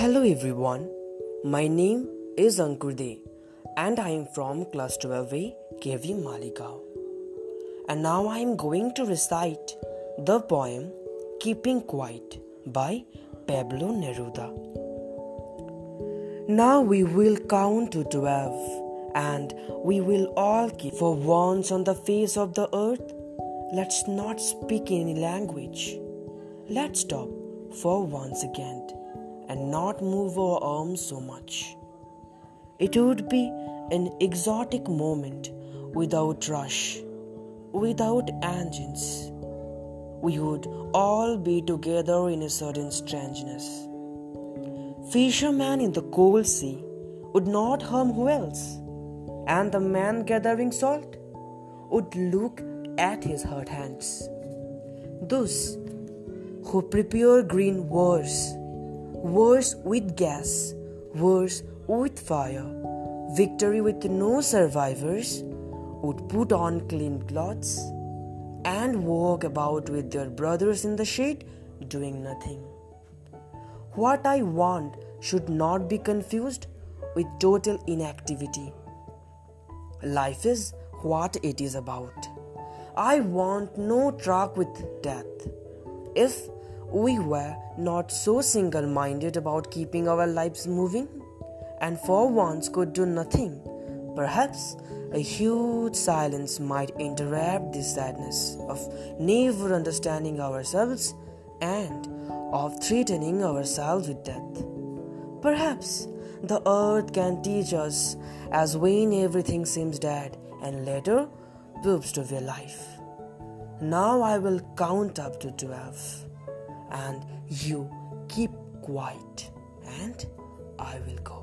Hello everyone, my name is Ankur De and I am from class 12A KV Maligaon. And now I am going to recite the poem Keeping Quiet by Pablo Neruda. Now we will count to 12 and we will all keep for once on the face of the earth. Let's not speak any language. Let's stop for one second and not move our arms so much. It would be an exotic moment without rush, without engines. We would all be together in a certain strangeness. Fisherman in the cold sea would not harm who else, and the man gathering salt would look at his hurt hands. Those who prepare green wars, wars with gas, worse with fire, victory with no survivors, would put on clean clothes and walk about with their brothers in the shade doing nothing. What I want should not be confused with total inactivity. Life is what it is about. I want no truck with death. If we were not so single minded about keeping our lives moving, and for once could do nothing, perhaps a huge silence might interrupt this sadness of never understanding ourselves and of threatening ourselves with death. Perhaps the earth can teach us as when everything seems dead and later proves to be life. Now I will count up to 12 and you keep quiet and I will go.